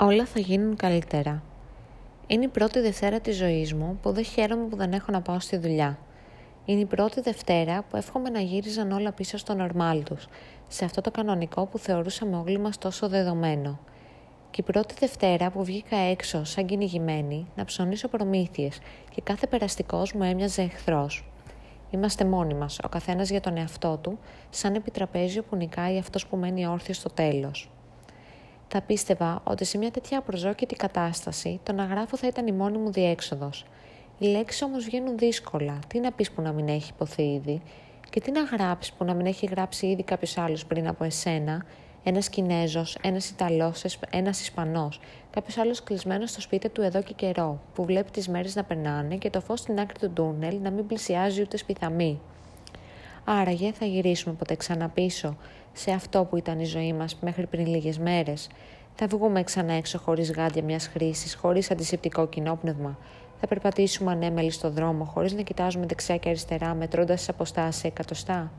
Όλα θα γίνουν καλύτερα. Είναι η πρώτη Δευτέρα της ζωής μου που δεν χαίρομαι που δεν έχω να πάω στη δουλειά. Είναι η πρώτη Δευτέρα που εύχομαι να γύριζαν όλα πίσω στο νορμάλ τους, σε αυτό το κανονικό που θεωρούσαμε όλοι μας τόσο δεδομένο. Και η πρώτη Δευτέρα που βγήκα έξω σαν κυνηγημένη να ψωνίσω προμήθειες και κάθε περαστικός μου έμοιαζε εχθρός. Είμαστε μόνοι μας, ο καθένας για τον εαυτό του, σαν επιτραπέζιο που νικάει αυτός που μένει όρθιος στο τέλος. Θα πίστευα ότι σε μια τέτοια απροζώκητη κατάσταση το να γράφω θα ήταν η μόνη μου διέξοδος. Οι λέξεις όμως βγαίνουν δύσκολα. Τι να πεις που να μην έχει υποθεί ήδη, και τι να γράψεις που να μην έχει γράψει ήδη κάποιος άλλος πριν από εσένα, ένας Κινέζος, ένας Ιταλός, ένας Ισπανός, κάποιος άλλος κλεισμένος στο σπίτι του εδώ και καιρό, που βλέπει τις μέρες να περνάνε και το φως στην άκρη του τούνελ να μην πλησιάζει ούτε σπιθαμή. Άραγε θα γυρίσουμε ποτέ ξανά πίσω σε αυτό που ήταν η ζωή μας μέχρι πριν λίγες μέρες. Θα βγούμε ξανά έξω χωρίς γάντια μιας χρήσης, χωρίς αντισηπτικό κοινόπνευμα. Θα περπατήσουμε ανέμελοι στο δρόμο, χωρίς να κοιτάζουμε δεξιά και αριστερά, μετρώντας τις αποστάσεις σε εκατοστά.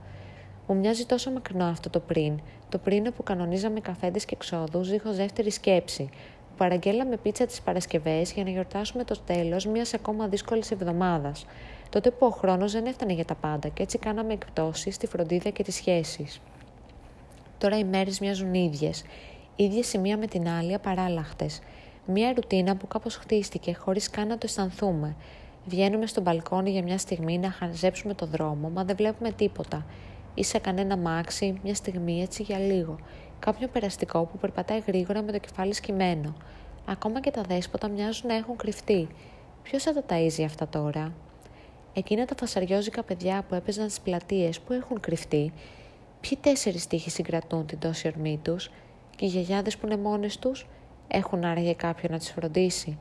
Μου μοιάζει τόσο μακρινό αυτό το πριν, το πριν που κανονίζαμε καφέντες και εξόδους δίχως δεύτερης σκέψη, που παραγγέλαμε πίτσα τις Παρασκευές για να γιορτάσουμε το τέλος μιας ακόμα δύσκολης εβδομάδας, τότε που ο χρόνος δεν έφτανε για τα πάντα και έτσι κάναμε εκπτώσεις στη φροντίδα και τις σχέσεις. Τώρα οι μέρες μοιάζουν ίδιες, ίδιες η μία με την άλλη απαράλλαχτες. Μία ρουτίνα που κάπως χτίστηκε χωρίς καν να το αισθανθούμε. Βγαίνουμε στο μπαλκόνι για μια στιγμή να χαζέψουμε το δρόμο, μα δεν βλέπουμε τίποτα. Ή σε κανένα μάξι, μια στιγμή έτσι για λίγο. Κάποιο περαστικό που περπατάει γρήγορα με το κεφάλι σκυμμένο. Ακόμα και τα δέσποτα μοιάζουν να έχουν κρυφτεί. Ποιος θα τα ταΐζει αυτά τώρα; Εκείνα τα φασαριόζικα παιδιά που έπαιζαν στις πλατείες που έχουν κρυφτεί, ποιοι τέσσερις τείχοι συγκρατούν την τόση ορμή τους, και οι γιαγιάδες που είναι μόνες τους, έχουν άραγε κάποιον να τις φροντίσει;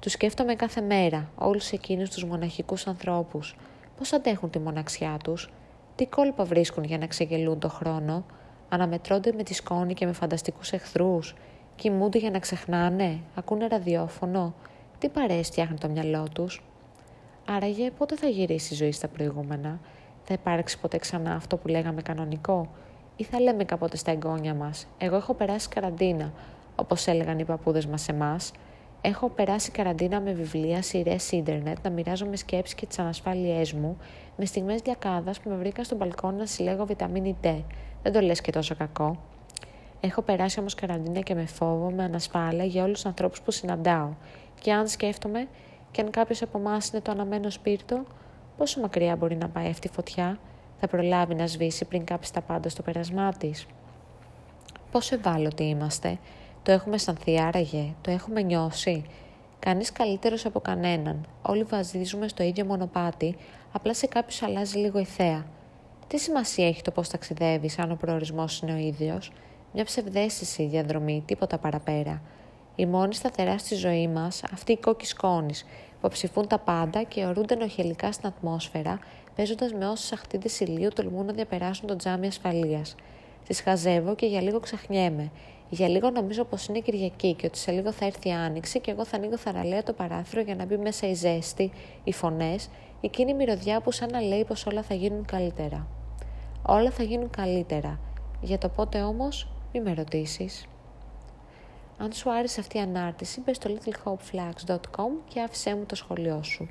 Τους σκέφτομαι κάθε μέρα, όλους εκείνους τους μοναχικούς ανθρώπους. Πώς αντέχουν τη μοναξιά τους, τι κόλπα βρίσκουν για να ξεγελούν το χρόνο, αναμετρώνται με τη σκόνη και με φανταστικούς εχθρούς, κοιμούνται για να ξεχνάνε, ακούνε ραδιόφωνο, τι παρέες φτιάχνει το μυαλό τους; Άραγε πότε θα γυρίσεις η ζωή στα προηγούμενα, θα υπάρξει ποτέ ξανά αυτό που λέγαμε κανονικό, ή θα λέμε κάποτε στα εγγόνια μας: Εγώ έχω περάσει καραντίνα, όπως έλεγαν οι παππούδες μας εμάς. Έχω περάσει καραντίνα με βιβλία, σειρές, ίντερνετ, να μοιράζομαι σκέψεις και τις ανασφάλειές μου, με στιγμές διακάδας που με βρήκαν στον μπαλκόνι να συλλέγω βιταμίνη D. Δεν το λες και τόσο κακό. Έχω περάσει όμως καραντίνα και με φόβο, με ανασφάλεια για όλους τους ανθρώπους που συναντάω. Και αν σκέφτομαι, και αν κάποιος από εμάς είναι το αναμένο σπίρτο, πόσο μακριά μπορεί να πάει αυτή η φωτιά, θα προλάβει να σβήσει πριν κάψει τα πάντα στο περασμά της. Πόσο ευάλωτοι είμαστε, το έχουμε αισθανθεί άραγε, το έχουμε νιώσει; Κανείς καλύτερος από κανέναν. Όλοι βαζίζουμε στο ίδιο μονοπάτι, απλά σε κάποιους αλλάζει λίγο η θέα. Τι σημασία έχει το πώς ταξιδεύεις, αν ο προορισμός είναι ο ίδιος; Μια ψευδέστηση διαδρομή, τίποτα παραπέρα. Η μόνη σταθερά στη ζωή μας, αυτή η κόκκι σκόνης, που ψηφούν τα πάντα και ορούνται νοχελικά στην ατμόσφαιρα, παίζοντας με όσε αχτίδες ηλίου τολμούν να διαπεράσουν το τζάμι ασφαλείας. Τις χαζεύω και για λίγο ξεχνιέμαι. Για λίγο νομίζω πως είναι Κυριακή και ότι σε λίγο θα έρθει η άνοιξη και εγώ θα ανοίγω θαραλέα το παράθυρο για να μπει μέσα η ζέστη, οι φωνές, εκείνη η μυρωδιά που σαν να λέει πως όλα θα γίνουν καλύτερα. Όλα θα γίνουν καλύτερα. Για το πότε όμως, μη με ρωτήσεις. Αν σου άρεσε αυτή η ανάρτηση, μπες στο littlehopeflags.com και άφησέ μου το σχολείο σου.